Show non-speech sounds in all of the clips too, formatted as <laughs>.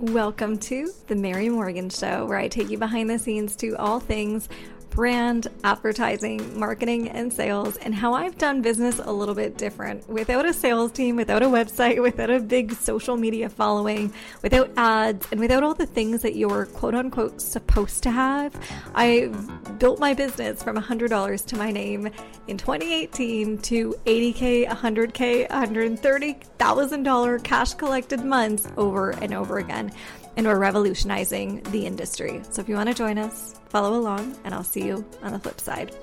Welcome to The Mary Morgan Show, where I take you behind the scenes to all things brand, advertising, marketing, and sales, and how I've done business a little bit different without a sales team, without a website, <laughs> without a big social media following, without ads, and without all the things that you're quote unquote supposed to have. I built my business from $100 to my name in 2018 to 80K, 100K, $130,000 cash collected months over and over again and we're revolutionizing the industry. So if you want to join us, follow along, and I'll see you on the flip side.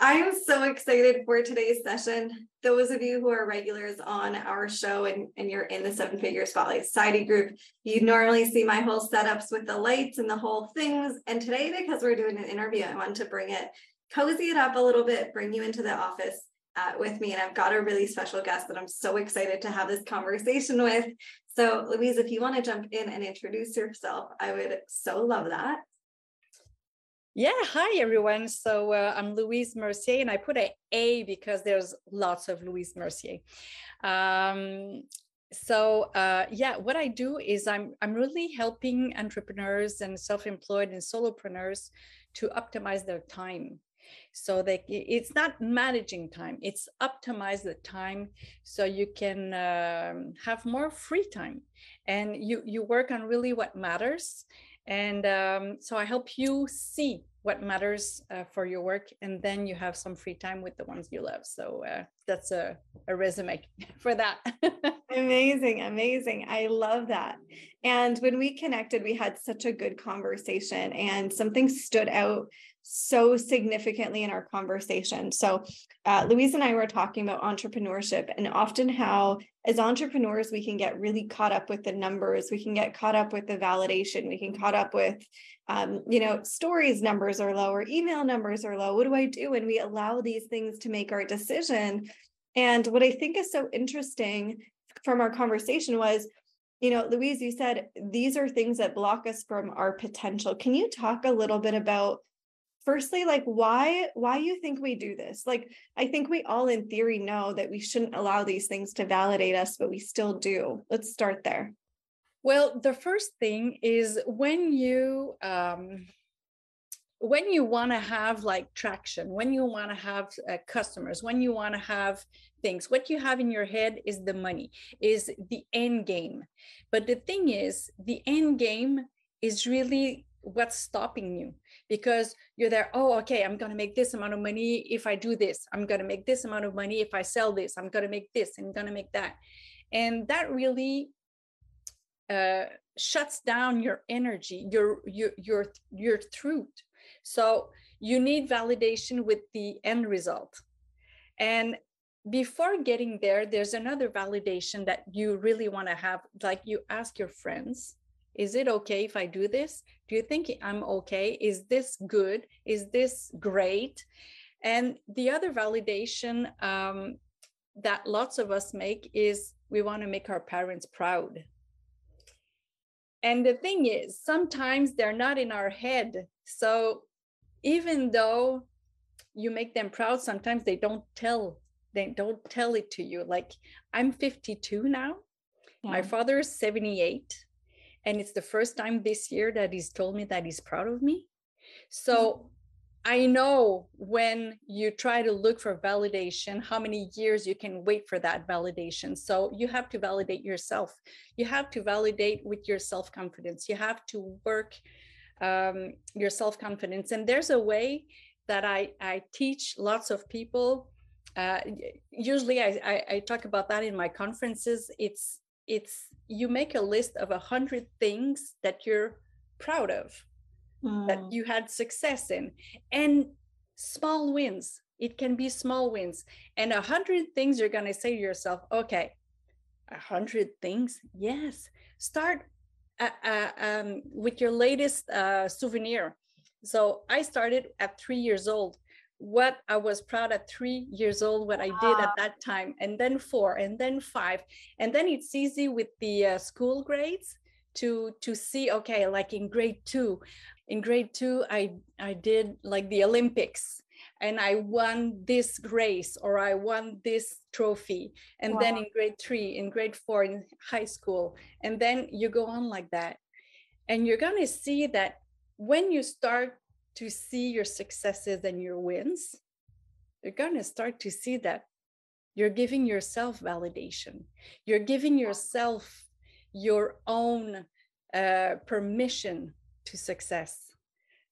I am so excited for today's session. Those of you who are regulars on our show and, and you're in the seven figure spotlight society group, you normally see my whole setups with the lights and the whole things. And today, because we're doing an interview, I want to bring it, cozy it up a little bit, bring you into the office uh, with me. And I've got a really special guest that I'm so excited to have this conversation with. So, Louise, if you want to jump in and introduce yourself, I would so love that. Yeah, hi everyone. So uh, I'm Louise Mercier, and I put a A because there's lots of Louise Mercier. Um, so uh, yeah, what I do is I'm I'm really helping entrepreneurs and self-employed and solopreneurs to optimize their time so they it's not managing time it's optimize the time so you can um, have more free time. And you you work on really what matters. And um, so i help you see what matters uh, for your work and then you have some free time with the ones you love. So uh, that's a, a resume <laughs> for that. <laughs> Amazing amazing. I love that. And when we connected we had such a good conversation and something stood out so significantly in our conversation. So, uh, Louise and I were talking about entrepreneurship and often how, as entrepreneurs, we can get really caught up with the numbers, we can get caught up with the validation, we can caught up with, um, you know, stories numbers are low or email numbers are low. What do I do? And we allow these things to make our decision. And what I think is so interesting from our conversation was you know, Louise, you said these are things that block us from our potential. Can you talk a little bit about firstly like why why you think we do this like i think we all in theory know that we shouldn't allow these things to validate us but we still do let's start there well the first thing is when you um when you want to have like traction when you want to have uh, customers when you want to have things what you have in your head is the money is the end game. But the thing is the end game is really what's stopping you because you're there oh okay i'm going to make this amount of money if i do this. I'm going to make this amount of money if i sell this. I'm going to make this i'm going to make that. And that really uh, shuts down your energy your your your your truth so you need validation with the end result and before getting there there's another validation that you really want to have like you ask your friends is it okay if I do this? Do you think I'm okay? Is this good? Is this great? And the other validation um, that lots of us make is we want to make our parents proud. And the thing is, sometimes they're not in our head. So even though you make them proud, sometimes they don't tell they don't tell it to you. Like I'm 52 now. Yeah. My father is 78 and it's the first time this year that he's told me that he's proud of me so. I know when you try to look for validation how many years you can wait for that validation. So you have to validate yourself. You have to validate with your self confidence you have to work um, your self confidence and there's a way that i i teach lots of people uh, usually I, I, I talk about that in my conferences. It's it's you make a list of a hundred things that you're proud of mm. that you had success in and small wins. It can be small wins and a hundred things you're going to say to yourself okay a hundred things? Yes. Start uh, uh, um, with your latest uh, souvenir. So i started at three years old. What I was proud at three years old, what I did at that time, and then four, and then five, and then it's easy with the uh, school grades to to see. Okay, like in grade two, in grade two, I I did like the Olympics. and I won this race or I won this trophy. And wow. then in grade three, in grade four, in high school, and then you go on like that. And you're going to see that when you start to see your successes and your wins, you're going to start to see that you're giving yourself validation. You're giving yourself your own uh, permission to success.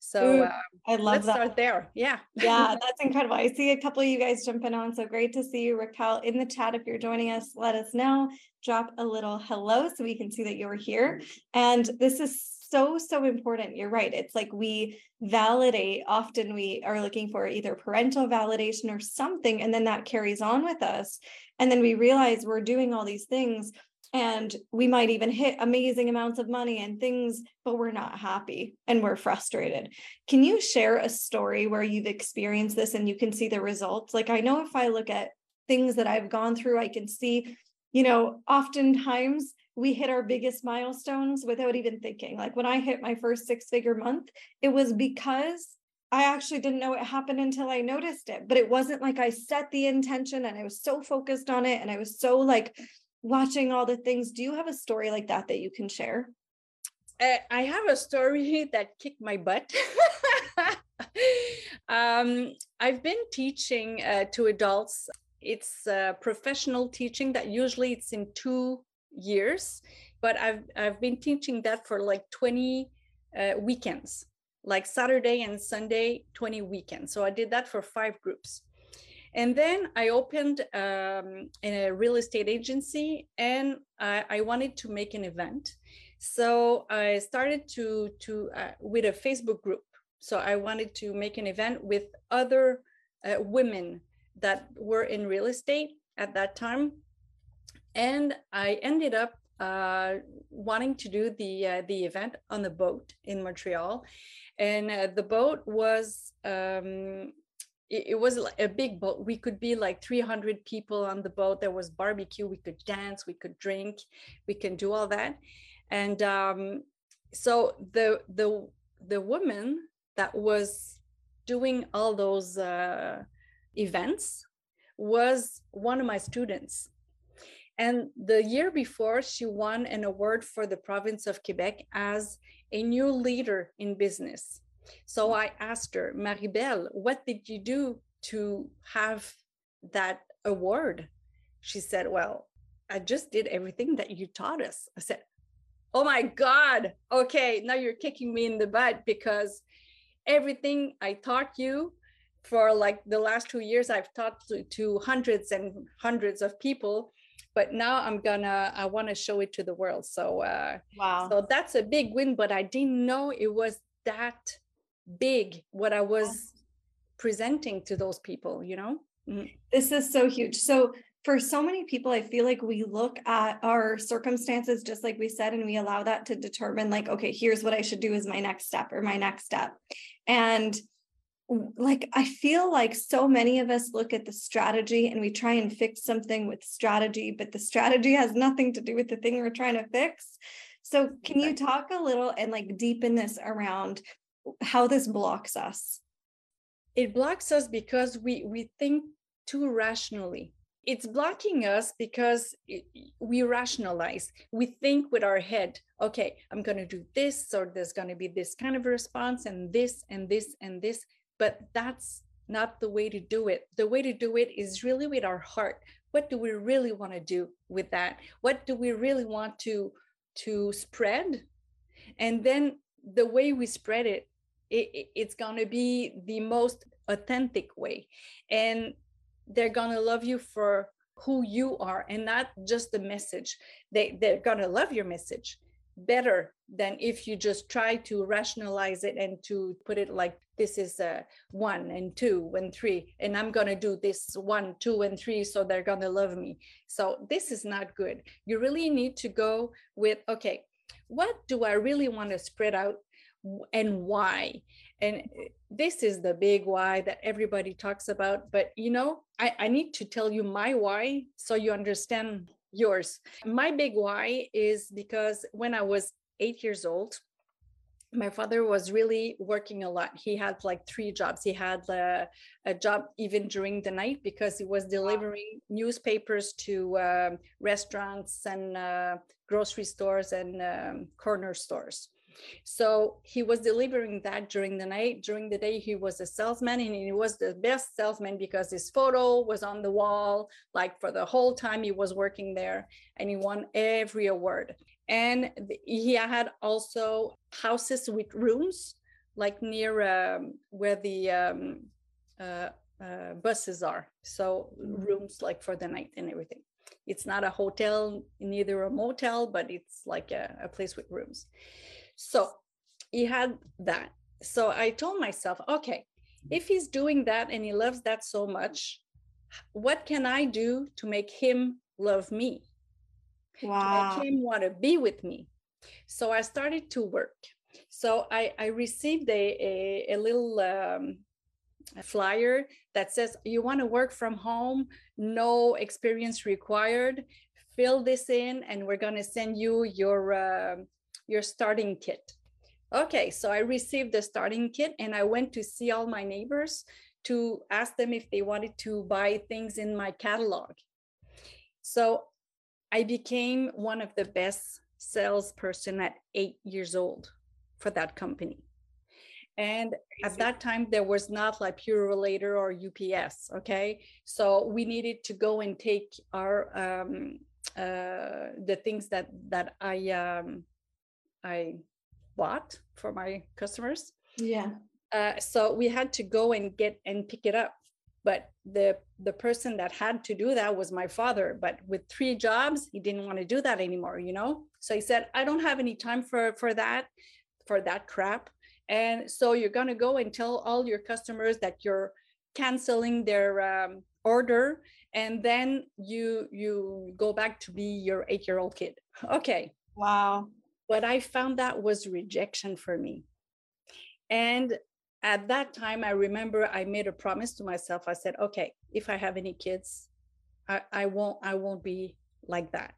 So Ooh, uh, I love let's that. start there. Yeah. yeah, <laughs> that's incredible. I see a couple of you guys jumping on. So great to see you, Raquel, in the chat. If you're joining us, let us know. Drop a little hello so we can see that you're here. And this is so, so important. You're right. It's like we validate, often we are looking for either parental validation or something, and then that carries on with us. And then we realize we're doing all these things and we might even hit amazing amounts of money and things but we're not happy and we're frustrated. Can you share a story where you've experienced this and you can see the results? Like i know if i look at things that i've gone through i can see you know oftentimes we hit our biggest milestones without even thinking. Like when i hit my first six figure month it was because I actually didn't know it happened until I noticed it, but it wasn't like I set the intention and I was so focused on it and I was so like watching all the things. Do you have a story like that that you can share? I have a story that kicked my butt. <laughs> um, I've been teaching uh, to adults. It's uh, professional teaching that usually it's in two years, but I've I've been teaching that for like 20 uh, weekends, like Saturday and Sunday, 20 weekends. So I did that for five groups. And then I opened um, a real estate agency and I, I, wanted to make an event. So I started to, to uh, with a Facebook group. So I wanted to make an event with other uh, women that were in real estate at that time. And I ended up uh, wanting to do the uh, the event on the boat in Montreal, and uh, the boat was um, it, it was a big boat. We could be like 300 people on the boat. There was barbecue. We could dance. We could drink. We can do all that. And um, so the the the woman that was doing all those uh, events was one of my students. And the year before, she won an award for the province of Quebec as a new leader in business. So I asked her, Maribel, what did you do to have that award? She said, Well, I just did everything that you taught us. I said, Oh my God. Okay, now you're kicking me in the butt because everything I taught you for like the last two years, I've taught to, to hundreds and hundreds of people but now i'm gonna i want to show it to the world so uh wow so that's a big win but i didn't know it was that big what I was presenting to those people, you know? Mm-hmm. This is so huge. So, for so many people, I feel like we look at our circumstances, just like we said, and we allow that to determine, like, okay, here's what I should do as my next step or my next step. And like, I feel like so many of us look at the strategy and we try and fix something with strategy, but the strategy has nothing to do with the thing we're trying to fix. So, can you talk a little and like deepen this around how this blocks us. It blocks us because we we think too rationally. It's blocking us because we rationalize. We think with our head okay i'm going to do this or there's going to be this kind of response and this and this and this but that's not the way to do it. The way to do it is really with our heart. What do we really want to do with that? What do we really want to to spread? And then the way we spread it it, it's going to be the most authentic way. And they're going to love you for who you are and not just the message. They they're going to love your message better than if you just try to rationalize it and to put it like this is a one and two and three and i'm going to do this one two and three so they're going to love me. So this is not good. You really need to go with okay what do i really want to spread out and why and eh, this is the big why that everybody talks about but you know I, I need to tell you my why so you understand yours my big why is because when i was eight years old my father was really working a lot. He had like three jobs. He had a, a job even during the night because he was delivering wow. newspapers to um, restaurants and uh, grocery stores and um, corner stores. So he was delivering that during the night. During the day, he was a salesman and he was the best salesman because his photo was on the wall, like for the whole time he was working there, and he won every award. And he had also houses with rooms, like near um, where the um, uh, uh, buses are. So mm-hmm. rooms like for the night and everything. It's not a hotel, neither a motel, but it's like a, a place with rooms. So he had that. So I told myself, okay, if he's doing that and he loves that so much, what can I do to make him love me? Wow. To make him want to be with me. So I started to work. So I, I received a, a, a little um, a flyer that says, You want to work from home, no experience required. Fill this in, and we're going to send you your uh, your starting kit. Okay, so I received the starting kit and I went to see all my neighbors to ask them if they wanted to buy things in my catalog. So I became one of the best salesperson at eight years old for that company. And at that time, there was not like Purolator or UPS. Okay. So we needed to go and take our, um, uh, the things that, that I, um, I bought for my customers. Yeah. Uh, so we had to go and get and pick it up. But the the person that had to do that was my father. But with three jobs, he didn't want to do that anymore. You know. So he said, "I don't have any time for for that, for that crap." And so you're gonna go and tell all your customers that you're canceling their um, order, and then you you go back to be your eight year old kid. <laughs> Okay. Wow but I found that was rejection for me. And at that time, I remember I made a promise to myself. I said, okay, if I have any kids, I, I won't, I won't be like that.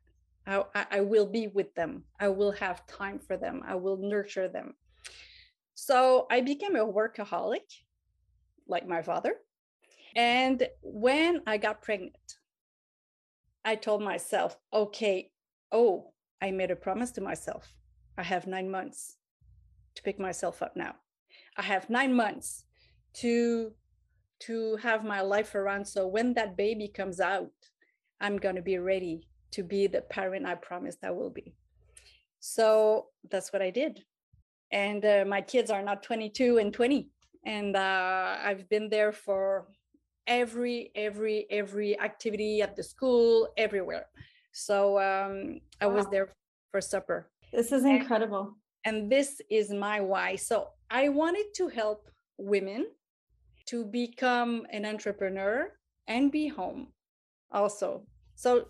I, I will be with them. I will have time for them. I will nurture them. So I became a workaholic, like my father. And when I got pregnant, I told myself, okay, oh, I made a promise to myself. I have nine months to pick myself up now. I have nine months to to have my life around. So when that baby comes out, I'm gonna be ready to be the parent I promised I will be. So that's what I did. And uh, my kids are not 22 and 20. And uh, I've been there for every, every, every activity at the school, everywhere. So um, I wow. was there for supper. This is incredible. And, and this is my why. So I wanted to help women to become an entrepreneur and be home also. So,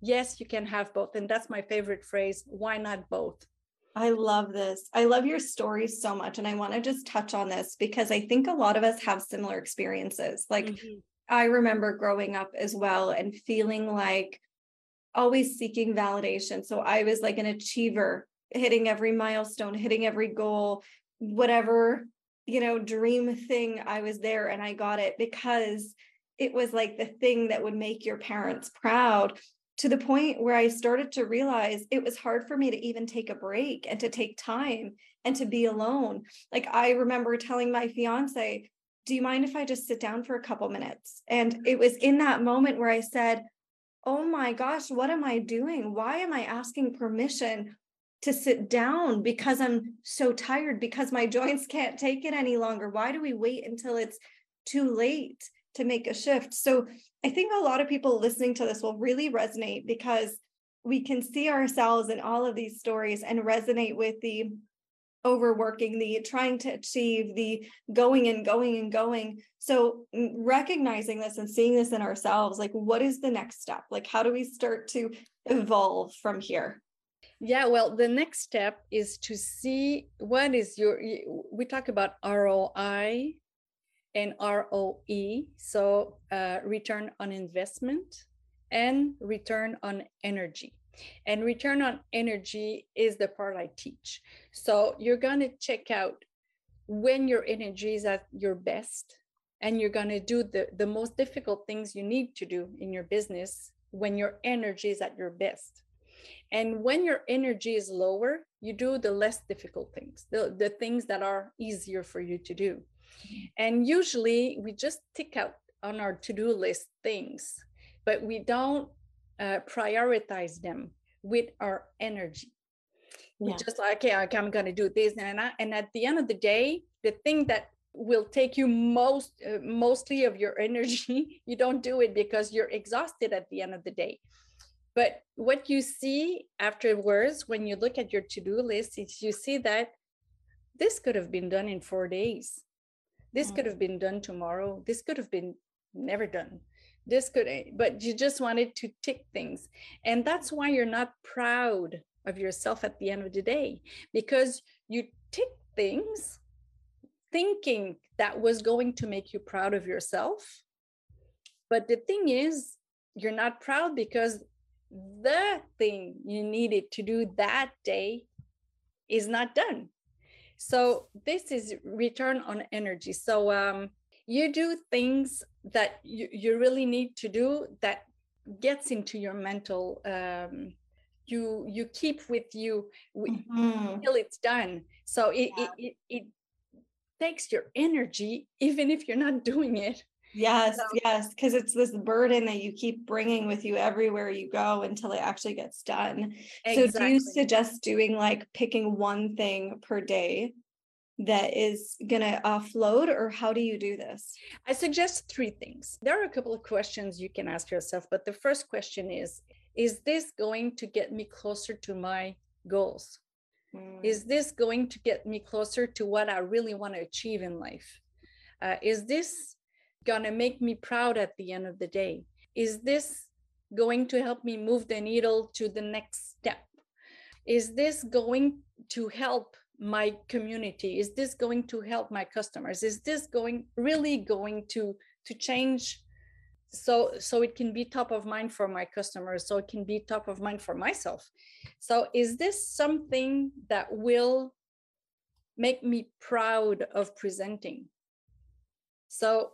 yes, you can have both. And that's my favorite phrase. Why not both? I love this. I love your story so much. And I want to just touch on this because I think a lot of us have similar experiences. Like, mm-hmm. I remember growing up as well and feeling like always seeking validation. So I was like an achiever, hitting every milestone, hitting every goal, whatever, you know, dream thing, I was there and I got it because it was like the thing that would make your parents proud to the point where I started to realize it was hard for me to even take a break and to take time and to be alone. Like I remember telling my fiance, Do you mind if I just sit down for a couple minutes? And it was in that moment where I said, oh my gosh, what am I doing? Why am I asking permission to sit down because I'm so tired, because my <laughs> joints can't take it any longer? Why do we wait until it's too late to make a shift? So I think a lot of people listening to this will really resonate because we can see ourselves in all of these stories and resonate with the overworking, the trying to achieve, the going and going and going. So, mm, recognizing this and seeing this in ourselves, like, what is the next step? Like, how do we start to evolve from here? Yeah, well, the next step is to see what is your, we talk about ROI and ROE. So, uh, return on investment and return on energy. And return on energy is the part I teach. So you're going to check out when your energy is at your best and you're going to do the, the most difficult things you need to do in your business when your energy is at your best. And when your energy is lower, you do the less difficult things, the, the things that are easier for you to do. And usually we just tick out on our to do list things, but we don't uh, prioritize them with our energy. We just like, okay, I'm going to do this, and I, and at the end of the day, the thing that will take you most uh, mostly of your energy, <laughs> you don't do it because you're exhausted at the end of the day. But what you see afterwards, when you look at your to-do list, is you see that this could have been done in four days. This mm. could have been done tomorrow. This could have been never done this could eh, but you just wanted to tick things. And that's why you're not proud of yourself at the end of the day because you tick things thinking that was going to make you proud of yourself. But the thing is you're not proud because the thing you needed to do that day is not done. So this is return on energy. So um you do things that you, you really need to do that gets into your mental um, you you keep with you mm-hmm. until it's done so it, yeah. it, it, it takes your energy even if you're not doing it yes so, yes because it's this burden that you keep bringing with you everywhere you go until it actually gets done exactly. so do you suggest doing like picking one thing per day that is going to offload or how do you do this? I suggest three things. There are a couple of questions you can ask yourself but the first question is is this going to get me closer to my goals? Mm. is this going to get me closer to what i really want to achieve in life? Uh, is this going to make me proud at the end of the day? Is this going to help me move the needle to the next step? Is this going to help my community? Is this going to help my customers? Is this going really going to to change? So so it can be top of mind for my customers so it can be top of mind for myself. So is this something that will make me proud of presenting? So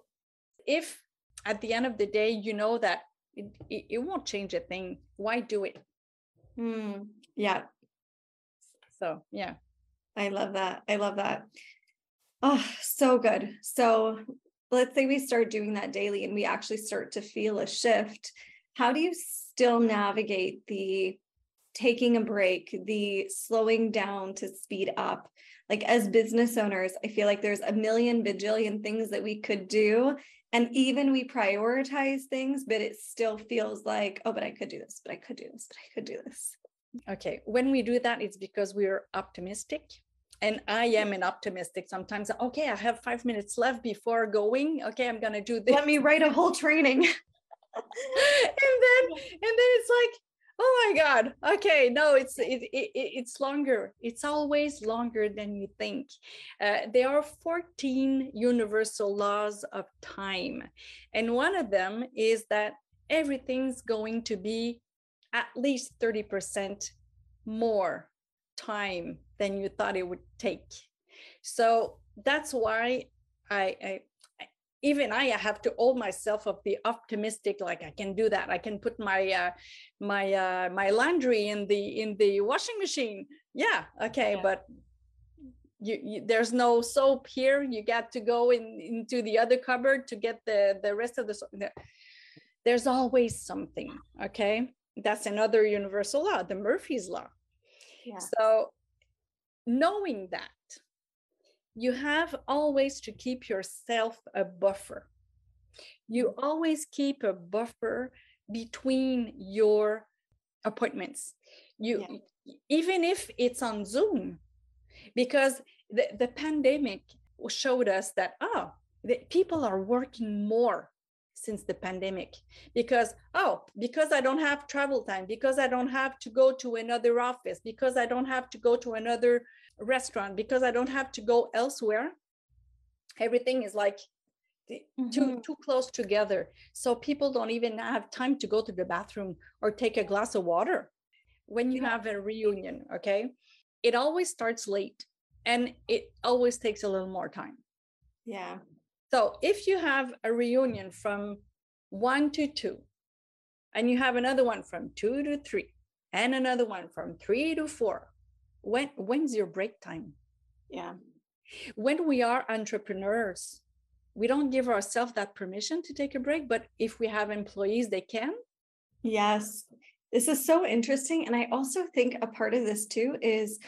if at the end of the day you know that it, it, it won't change a thing why do it? Mm, yeah. So yeah I love that. I love that. Oh, so good. So let's say we start doing that daily and we actually start to feel a shift. How do you still navigate the taking a break, the slowing down to speed up? Like as business owners, I feel like there's a million bajillion things that we could do. And even we prioritize things, but it still feels like, oh, but I could do this, but I could do this, but I could do this. Okay. When we do that, it's because we're optimistic and I am an optimistic sometimes. Okay, I have five minutes left before going. Okay, I'm gonna do this. Let me write a whole training. <laughs> and then and then it's like, oh my god. Okay, no, it's it, it it's longer. It's always longer than you think. Uh, there are 14 universal laws of time, and one of them is that everything's going to be at least 30% more time than you thought it would take. So that's why I, I even I have to hold myself of the optimistic, like I can do that. I can put my uh, my uh, my laundry in the in the washing machine. Yeah, okay, yeah. but you, you, there's no soap here. You got to go in into the other cupboard to get the the rest of the. soap. There's always something. Okay, that's another universal law, the Murphy's law. Yeah. So knowing that you have always to keep yourself a buffer you always keep a buffer between your appointments you yeah. even if it's on zoom because the, the pandemic showed us that oh the people are working more since the pandemic because oh because i don't have travel time because i don't have to go to another office because i don't have to go to another restaurant because i don't have to go elsewhere everything is like mm-hmm. too too close together so people don't even have time to go to the bathroom or take a glass of water when you have a reunion, okay, it always starts late and it always takes a little more time. Yeah. So if you have a reunion from one to two, and you have another one from two to three, and another one from three to four, when when's your break time? Yeah. When we are entrepreneurs, we don't give ourselves that permission to take a break, but if we have employees, they can. Yes. This is so interesting. And I also think a part of this too is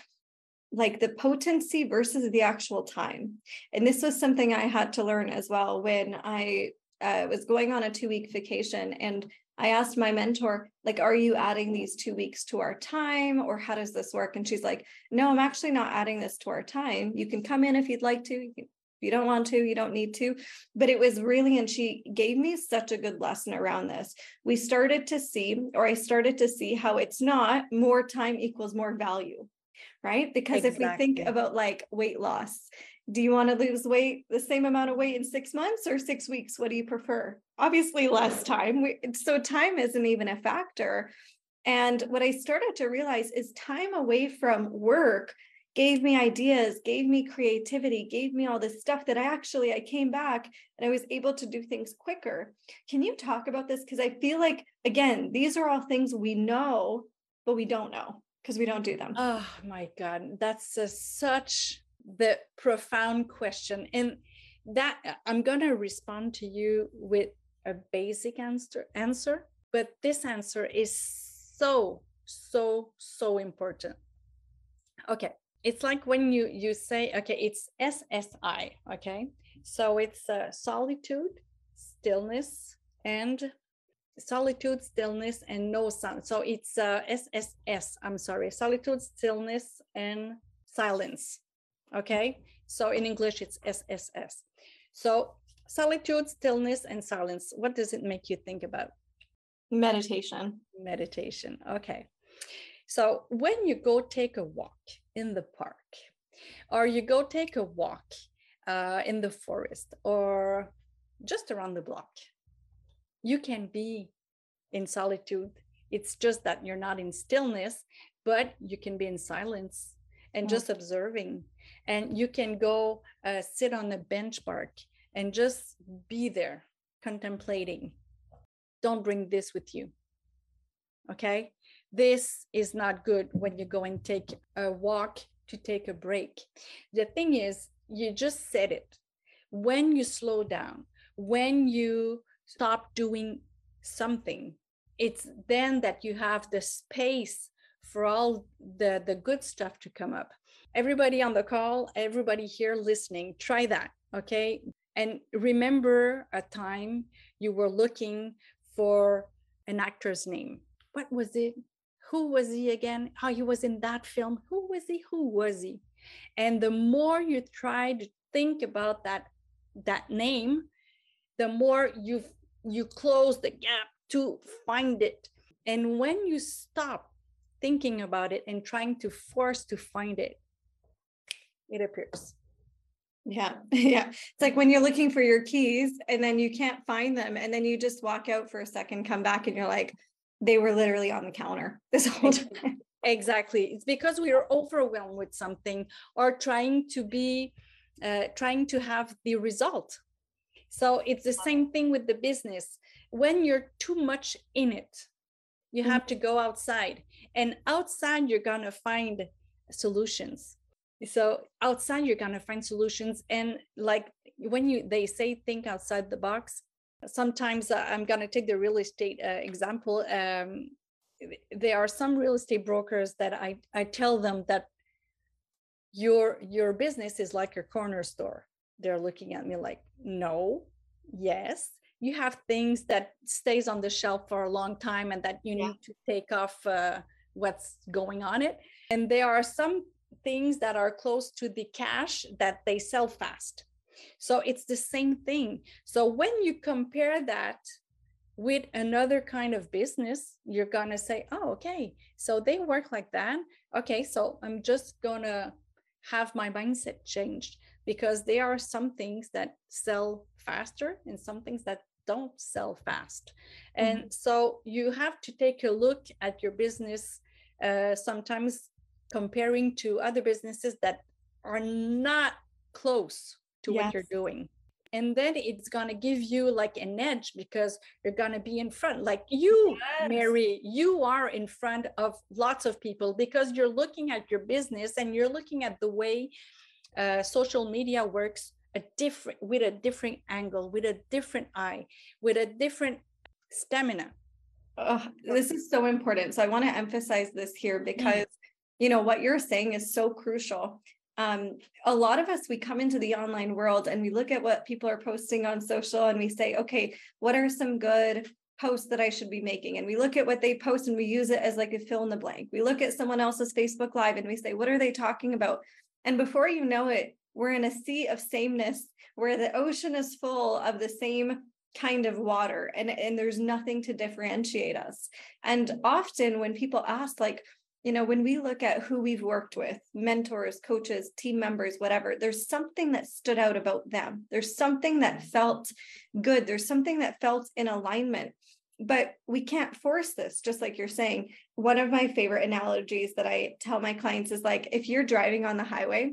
like the potency versus the actual time. And this was something I had to learn as well when I uh, was going on a two week vacation. And I asked my mentor, like, are you adding these two weeks to our time or how does this work? And she's like, no, I'm actually not adding this to our time. You can come in if you'd like to. If you don't want to, you don't need to. But it was really, and she gave me such a good lesson around this. We started to see, or I started to see how it's not more time equals more value right? Because exactly. if we think about like weight loss, do you want to lose weight the same amount of weight in six months or six weeks? What do you prefer? Obviously, less time. We, so, time isn't even a factor. And what I started to realize is time away from work gave me ideas gave me creativity gave me all this stuff that i actually i came back and i was able to do things quicker can you talk about this because i feel like again these are all things we know but we don't know because we don't do them. Oh my God, that's a, such the profound question. And that uh, I'm going to respond to you with a basic answer, answer, but this answer is so, so, so important. Okay. It's like when you you say, okay, it's SSI, okay? So it's uh, solitude, stillness, and solitude, stillness, and no sound. So it's uh, SSS, I'm sorry, solitude, stillness, and silence. Okay. So in English, it's SSS. So solitude, stillness, and silence. What does it make you think about? Meditation. Meditation. Okay. So when you go take a walk in the park, or you go take a walk uh, in the forest, or just around the block, you can be in solitude. It's just that you're not in stillness, but you can be in silence and just observing. And you can go uh, sit on a bench park and just be there contemplating. Don't bring this with you. Okay. This is not good when you go and take a walk to take a break. The thing is, you just said it. When you slow down, when you stop doing something. It's then that you have the space for all the the good stuff to come up. Everybody on the call everybody here listening try that okay? And remember a time you were looking for an actor's name. What was it? Who was he again? How he was in that film? Who was he? Who was he? And the more you try to think about that that name the more you you close the gap to find it. And when you stop thinking about it and trying to force to find it, it appears. Yeah. <laughs> Yeah. It's like when you're looking for your keys and then you can't find them. And then you just walk out for a second, come back, and you're like, they were literally on the counter <laughs> this whole time. Exactly. It's because we are overwhelmed with something or trying to be, uh, trying to have the result. So it's the same thing with the business when you're too much in it you mm-hmm. have to go outside and outside you're going to find solutions so outside you're going to find solutions and like when you they say think outside the box sometimes uh, i'm going to take the real estate uh, example um, there are some real estate brokers that i i tell them that your your business is like your corner store they're looking at me like no yes you have things that stays on the shelf for a long time and that you yeah. need to take off uh, what's going on it. And there are some things that are close to the cash that they sell fast. So it's the same thing. So when you compare that with another kind of business you're going to say oh okay so they work like that. Okay so i'm just going to have my mindset changed because there are some things that sell faster and some things that don't sell fast. And mm-hmm. so you have to take a look at your business uh, sometimes comparing to other businesses that are not close to yes. what you're doing and then it's going to give you like an edge because you're going to be in front like you yes. mary you are in front of lots of people because you're looking at your business and you're looking at the way uh, social media works a different with a different angle with a different eye with a different stamina. Oh, this is so important. So i want to emphasize this here because you know what you're saying is so crucial. Um, a lot of us we come into the online world and we look at what people are posting on social and we say okay what are some good posts that i should be making? And we look at what they post and we use it as like a fill in the blank. We look at someone else's facebook live and we say what are they talking about and before you know it we're in a sea of sameness where the ocean is full of the same kind of water and and there's nothing to differentiate us and often when people ask like you know, when we look at who we've worked with, mentors, coaches, team members, whatever, there's something that stood out about them. There's something that felt good. There's something that felt in alignment. But we can't force this, just like you're saying. One of my favorite analogies that I tell my clients is like if you're driving on the highway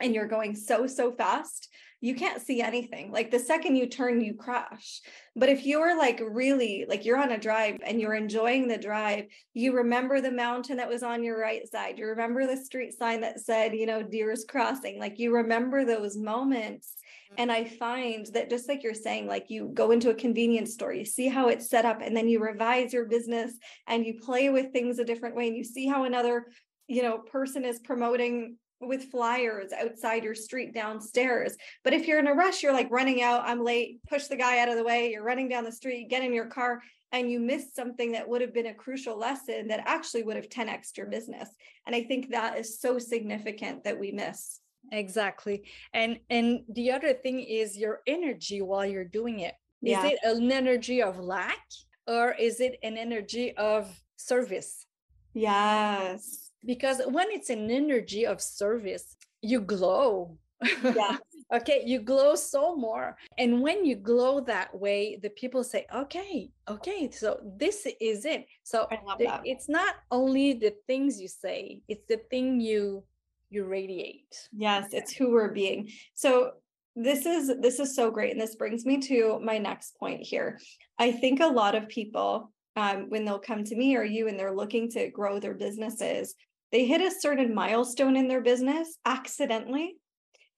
and you're going so, so fast, you can't see anything. Like the second you turn, you crash. But if you're like really like you're on a drive and you're enjoying the drive, you remember the mountain that was on your right side. You remember the street sign that said, you know, deer's crossing. Like you remember those moments. And I find that just like you're saying, like you go into a convenience store, you see how it's set up, and then you revise your business and you play with things a different way, and you see how another you know person is promoting with flyers outside your street downstairs. But if you're in a rush, you're like running out, I'm late, push the guy out of the way, you're running down the street, get in your car, and you miss something that would have been a crucial lesson that actually would have 10x your business. And I think that is so significant that we miss. Exactly. And and the other thing is your energy while you're doing it. Is yeah. it an energy of lack or is it an energy of service? Yes because when it's an energy of service you glow yeah <laughs> okay you glow so more and when you glow that way the people say okay okay so this is it so the, it's not only the things you say it's the thing you you radiate yes it's who we're being so this is this is so great and this brings me to my next point here i think a lot of people um, when they'll come to me or you and they're looking to grow their businesses they hit a certain milestone in their business accidentally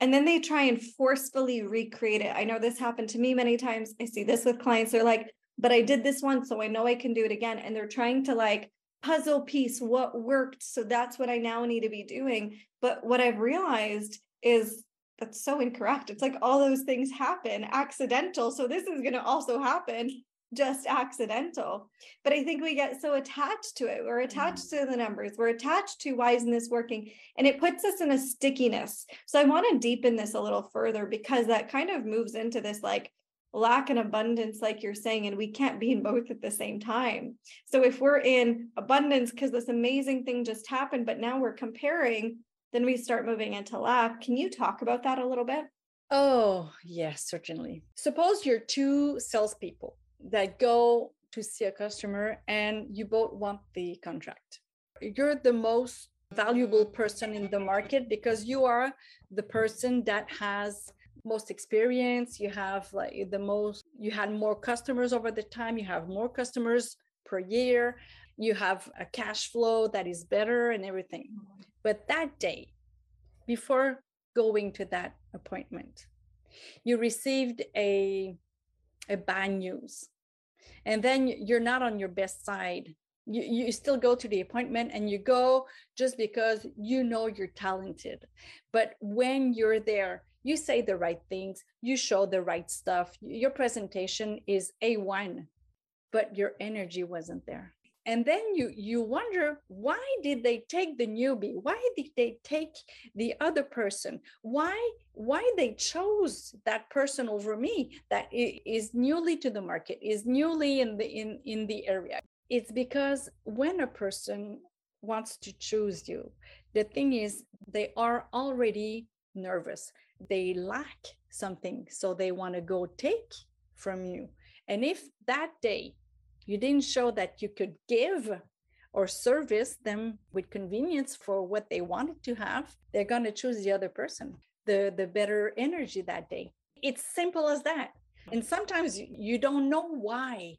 and then they try and forcefully recreate it. I know this happened to me many times. I see this with clients. They're like, but I did this once, so I know I can do it again. And they're trying to like puzzle piece what worked. So that's what I now need to be doing. But what I've realized is that's so incorrect. It's like all those things happen accidental. So this is going to also happen <laughs> just accidental. But I think we get so attached to it. We're attached mm-hmm. to the numbers. We're attached to why isn't this working? And it puts us in a stickiness. So I want to deepen this a little further because that kind of moves into this like lack and abundance, like you're saying, and we can't be in both at the same time. So if we're in abundance because this amazing thing just happened, but now we're comparing, then we start moving into lack. Can you talk about that a little bit? Oh, yes, certainly. Suppose you're two salespeople that go to see a customer and you both want the contract. You're the most valuable person in the market because you are the person that has most experience. You have like the most you had more customers over the time. You have more customers per year. You have a cash flow that is better and everything. But that day before going to that appointment you received a a bad news. And then you're not on your best side. You, you still go to the appointment and you go just because you know you're talented. But when you're there you say the right things you show the right stuff your presentation is a1 but your energy wasn't there. And then you you wonder why did they take the newbie? Why did they take the other person? Why why they chose that person over me that is newly to the market is newly in the in in the area? It's because when a person wants to choose you the thing is they are already nervous they lack something so they want to go take from you and if that day you didn't show that you could give or service them with convenience for what they wanted to have, they're going to choose the other person, the, the better energy that day. It's simple as that. And sometimes you don't know why.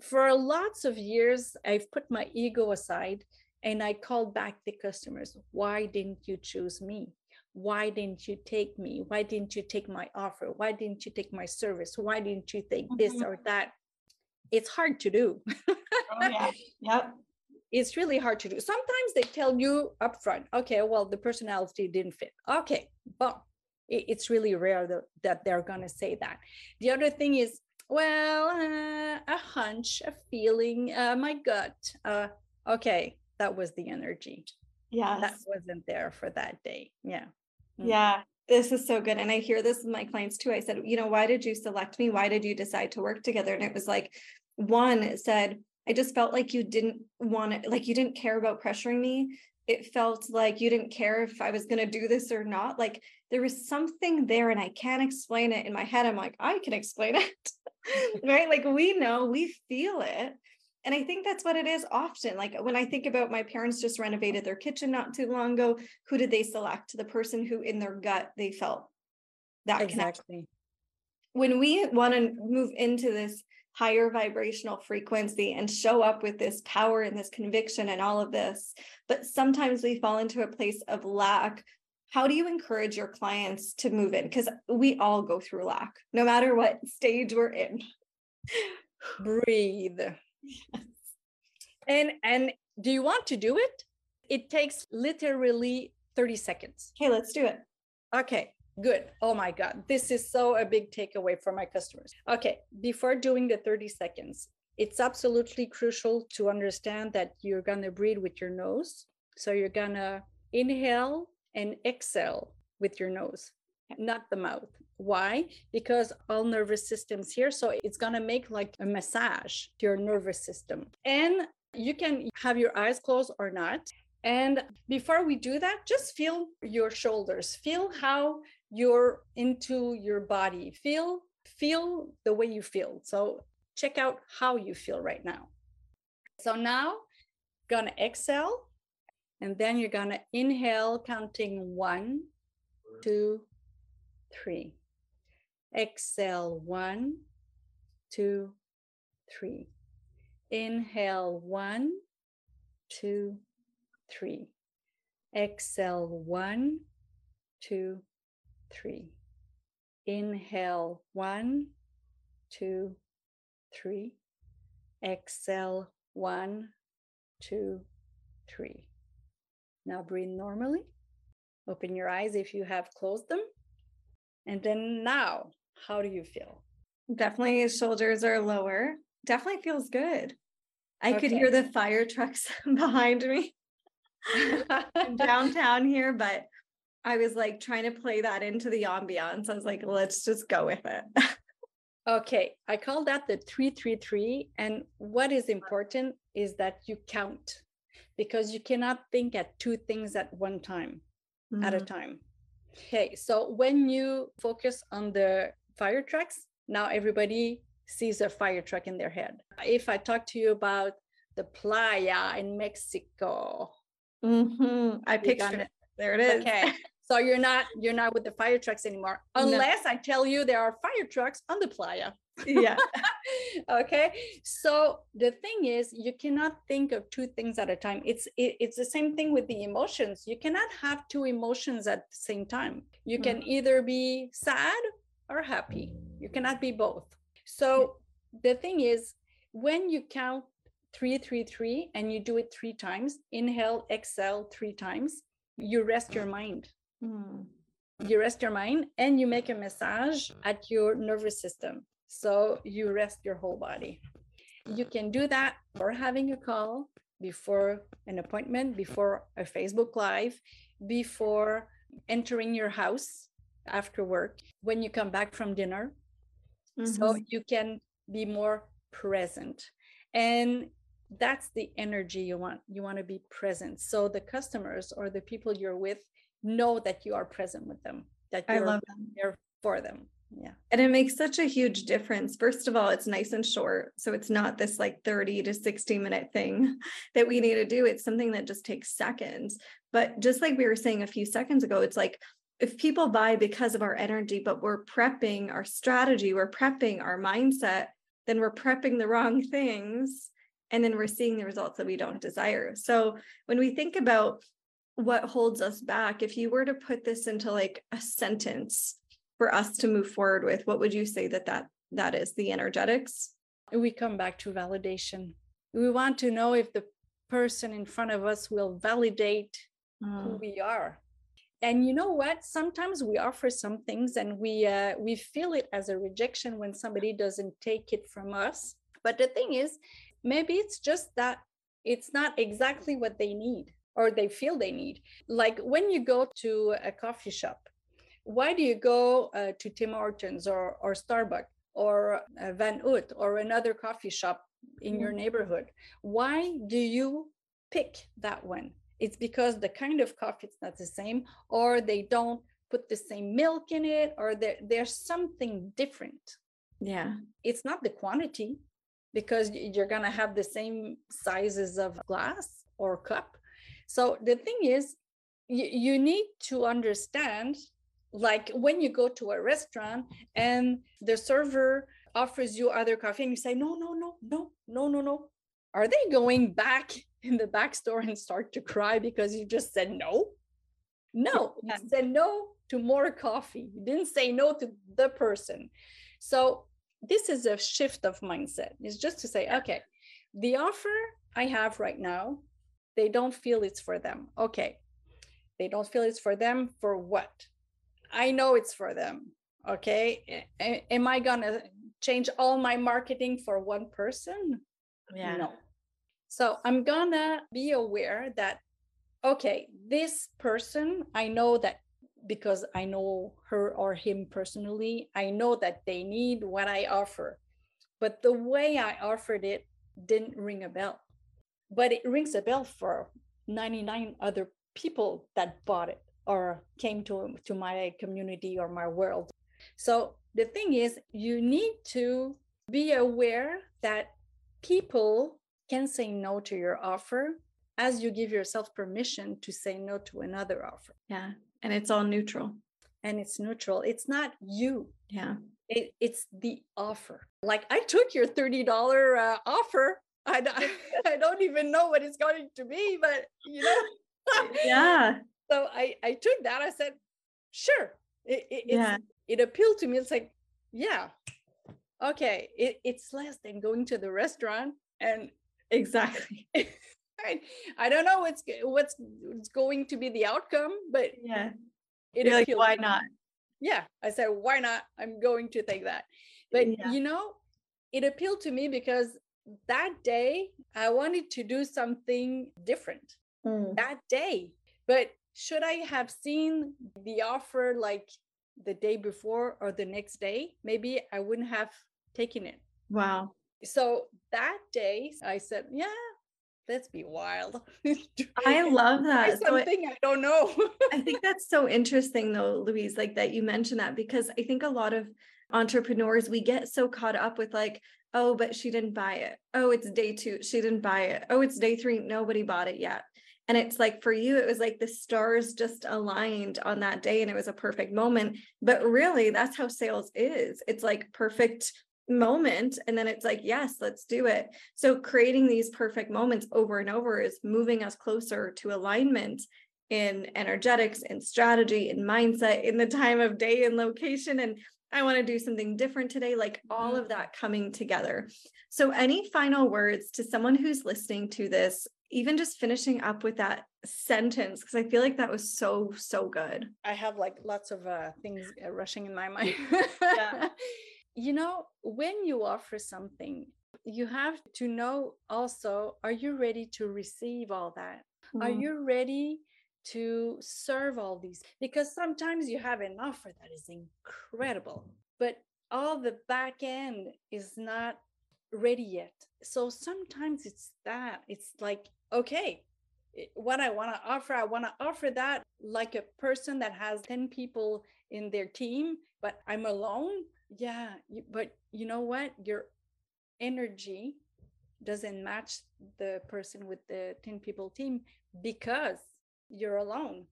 For lots of years, I've put my ego aside and I called back the customers. Why didn't you choose me? Why didn't you take me? Why didn't you take my offer? Why didn't you take my service? Why didn't you take this mm-hmm. or that? It's hard to do. oh, yeah. Yep it's really hard to do. Sometimes they tell you upfront, okay, well, the personality didn't fit. Okay, but it's really rare that, that they're going to say that. The other thing is, well, uh, a hunch, a feeling, uh, my gut. Uh, okay, that was the energy. Yeah. That wasn't there for that day. Yeah. Mm-hmm. Yeah. This is so good. And I hear this with my clients too. I said, you know, why did you select me? Why did you decide to work together? And it was like, one said, I just felt like you didn't want it, like you didn't care about pressuring me. It felt like you didn't care if I was going to do this or not. Like there was something there and I can't explain it in my head. I'm like, I can explain it. <laughs> right? Like we know, we feel it. And I think that's what it is often. Like when I think about my parents just renovated their kitchen not too long ago, who did they select? The person who in their gut they felt that exactly. connection. When we want to move into this higher vibrational frequency and show up with this power and this conviction and all of this. But sometimes we fall into a place of lack. How do you encourage your clients to move in? Because we all go through lack, no matter what stage we're in. Breathe. Yes. <laughs> And and do you want to do it? It takes literally 30 seconds. Okay, let's do it. Okay. Good. Oh my God. This is so a big takeaway for my customers. Okay. Before doing the 30 seconds, it's absolutely crucial to understand that you're going to breathe with your nose. So you're going to inhale and exhale with your nose, not the mouth. Why? Because all nervous systems here. So it's going to make like a massage to your nervous system. And you can have your eyes closed or not. And before we do that, just feel your shoulders. Feel how you're into your body feel feel the way you feel so check out how you feel right now so now gonna exhale and then you're gonna inhale counting one two three exhale one two three inhale one two three exhale one two three. Inhale, one, two, three. Exhale, one, two, three. Now breathe normally. Open your eyes if you have closed them. And then now, how do you feel? Definitely shoulders are lower. Definitely feels good. I okay. could hear the fire trucks <laughs> behind me <laughs> downtown here, but I was like trying to play that into the ambiance. I was like, let's just go with it. okay. I call that the 333. And what is important is that you count because you cannot think at two things at one time, mm-hmm. at a mm-hmm. time. Okay. So when you focus on the fire trucks, now everybody sees a fire truck in their head. If I talk to you about the playa in Mexico, mm-hmm. I picture it. There it is. Okay. <laughs> So you're not you're not with the fire trucks anymore, unless no. I tell you there are fire trucks on the playa. Yeah. <laughs> okay. So the thing is, you cannot think of two things at a time. It's it, it's the same thing with the emotions. You cannot have two emotions at the same time. You can mm-hmm. either be sad or happy. You cannot be both. So the thing is, when you count three, three, three, and you do it three times, inhale, exhale three times, you rest your mind Mm. You rest your mind and you make a massage at your nervous system. So you rest your whole body. You can do that or having a call before an appointment, before a Facebook Live, before entering your house after work, when you come back from dinner. Mm-hmm. So you can be more present. And that's the energy you want. You want to be present. So the customers or the people you're with know that you are present with them, that you're there for them. yeah and it makes such a huge difference first of all it's nice and short so it's not this like 30 to 60 minute thing <laughs> that we need to do it's something that just takes seconds but just like we were saying a few seconds ago it's like if people buy because of our energy but we're prepping our strategy we're prepping our mindset then we're prepping the wrong <laughs> things and then we're seeing the results that we don't desire. So when we think about what holds us back if you were to put this into like a sentence for us to move forward with what would you say that that that is? The energetics? We come back to validation. We want to know if the person in front of us will validate mm. who we are and you know what sometimes we offer some things and we uh, we feel it as a rejection when somebody doesn't take it from us but the thing is maybe it's just that it's not exactly what they need or they feel they need. Like when you go to a coffee shop, why do you go uh, to Tim Hortons or, or Starbucks or uh, Van Houtte or another coffee shop in your mm-hmm. neighborhood? Why do you pick that one? It's because the kind of coffee is not the same, or they don't put the same milk in it, or there, there's something different. Yeah. It's not the quantity because you're going to have the same sizes of glass or cup so the thing is, you, you need to understand like when you go to a restaurant and the server offers you other coffee and you say, no, no, no, no, no, no, no. Are they going back in the back store and start to cry because you just said no? No, you said no to more coffee. You didn't say no to the person. So this is a shift of mindset. It's just to say, okay, the offer I have right now they don't feel it's for them. Okay. They don't feel it's for them for what? I know it's for them. Okay. A- am I going to change all my marketing for one person? Yeah. No. So I'm to be aware that, okay, this person, I know that because I know her or him personally, I know that they need what I offer. But the way I offered it didn't ring a bell but it rings a bell for 99 other people that bought it or came to, to my community or my world. So the thing is, you need to be aware that people can say no to your offer as you give yourself permission to say no to another offer. Yeah. And it's all neutral. And it's neutral. It's not you. Yeah. It, it's the offer. Like I took your $30 uh, offer I, <laughs> I don't even know what it's going to be, but you know. <laughs> yeah. So I, I took that. I said, sure. It, it, yeah. it appealed to me. It's like, yeah, okay. It, it's less than going to the restaurant. And exactly. <laughs> I, I don't know what's what's what's going to be the outcome, but yeah, it like why not? Yeah, I said why not? I'm going to take that. But yeah. you know, it appealed to me because that day I wanted to do something different mm. that day. But should I have seen the offer like the day before or the next day? Maybe I wouldn't have taken it. Wow. So that day I said, yeah, let's be wild. <laughs> I love that. Something so I, I don't know. I think <laughs> that's so interesting though, Louise, like that you mentioned that because I think a lot of entrepreneurs we get so caught up with like oh, but she didn't buy it. Oh, it's day two. She didn't buy it. Oh, it's day three. Nobody bought it yet. And it's like for you, it was like the stars just aligned on that day and it was a perfect moment. But really, that's how sales is. It's like perfect moment. And then it's like, yes, let's do it. So creating these perfect moments over and over is moving us closer to alignment in energetics and strategy and mindset in the time of day and location and I want to do something different today, like all mm-hmm. of that coming together. So, any final words to someone who's listening to this, even just finishing up with that sentence, because I feel like that was so, so good. I have like lots of uh, things uh, rushing in my mind. yeah. <laughs> <laughs> You know, when you offer something, you have to know also are you ready to receive all that? Mm. Are you ready to serve all these because sometimes you have an offer that is incredible but all the back end is not ready yet so sometimes it's that it's like okay what I want to offer. I want to offer that like a person that has 10 people in their team, but I'm alone. Yeah. But you know what? Your energy doesn't match the person with the 10 people team because you're alone.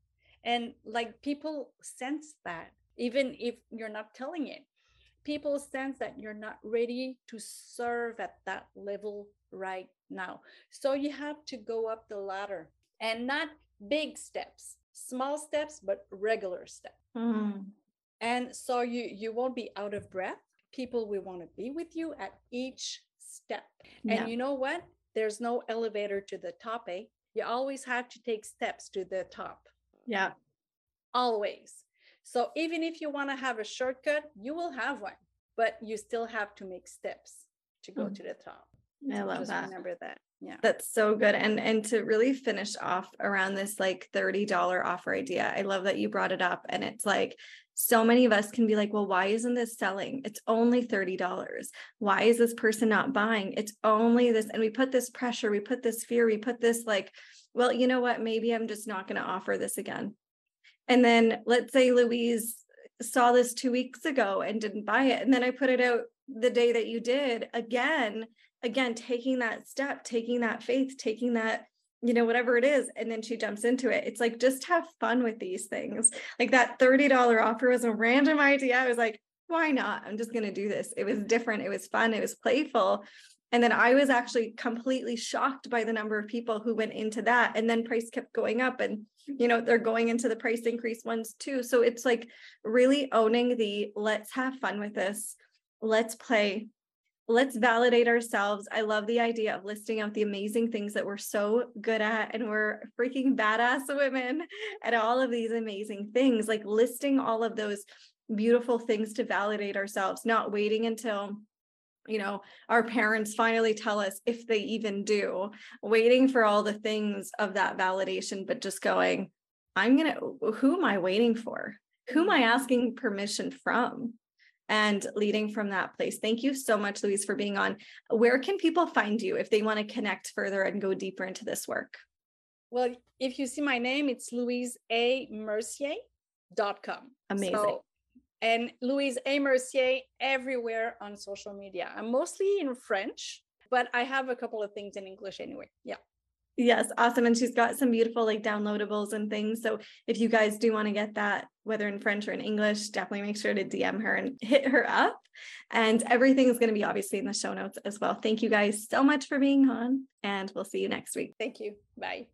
And like people sense that, even if you're not telling it, people sense that you're not ready to serve at that level right now. So you have to go up the ladder and not big steps, small steps, but regular steps. Mm. And so you you won't be out of breath. People will want to be with you at each step. And yeah. you know what? There's no elevator to the top, eh? You always have to take steps to the top. Yeah. Always. So even if you want to have a shortcut, you will have one, but you still have to make steps to go mm. to the top. I so love just that. Remember that. Yeah. That's so good. And and to really finish off around this like $30 offer idea. I love that you brought it up and it's like so many of us can be like, well, why isn't this selling? It's only $30. Why is this person not buying? It's only this. And we put this pressure, we put this fear, we put this like, well, you know what? Maybe I'm just not going to offer this again. And then let's say Louise saw this two weeks ago and didn't buy it. And then I put it out the day that you did again, again, taking that step, taking that faith, taking that you know, whatever it is. And then she jumps into it. It's like, just have fun with these things. Like that $30 offer was a random idea. I was like, why not? I'm just going to do this. It was different. It was fun. It was playful. And then I was actually completely shocked by the number of people who went into that. And then price kept going up and, you know, they're going into the price increase ones too. So it's like really owning the let's have fun with this. Let's play let's validate ourselves. I love the idea of listing out the amazing things that we're so good at and we're freaking badass women at all of these amazing things, like listing all of those beautiful things to validate ourselves, not waiting until you know our parents finally tell us if they even do waiting for all the things of that validation but just going i'm going to who am i waiting for? Who am mm-hmm. i asking permission from and leading from that place. Thank you so much, Louise, for being on. Where can people find you if they want to connect further and go deeper into this work? Well, if you see my name, it's louiseamercier.com. Amazing. So, and Louise A. Mercier everywhere on social media. I'm mostly in French, but I have a couple of things in English anyway. Yeah. Yes, awesome. And she's got some beautiful like downloadables and things. So if you guys do want to get that, whether in French or in English, definitely make sure to DM her and hit her up. And everything is going to be obviously in the show notes as well. Thank you guys so much for being on, and we'll see you next week. Thank you. Bye.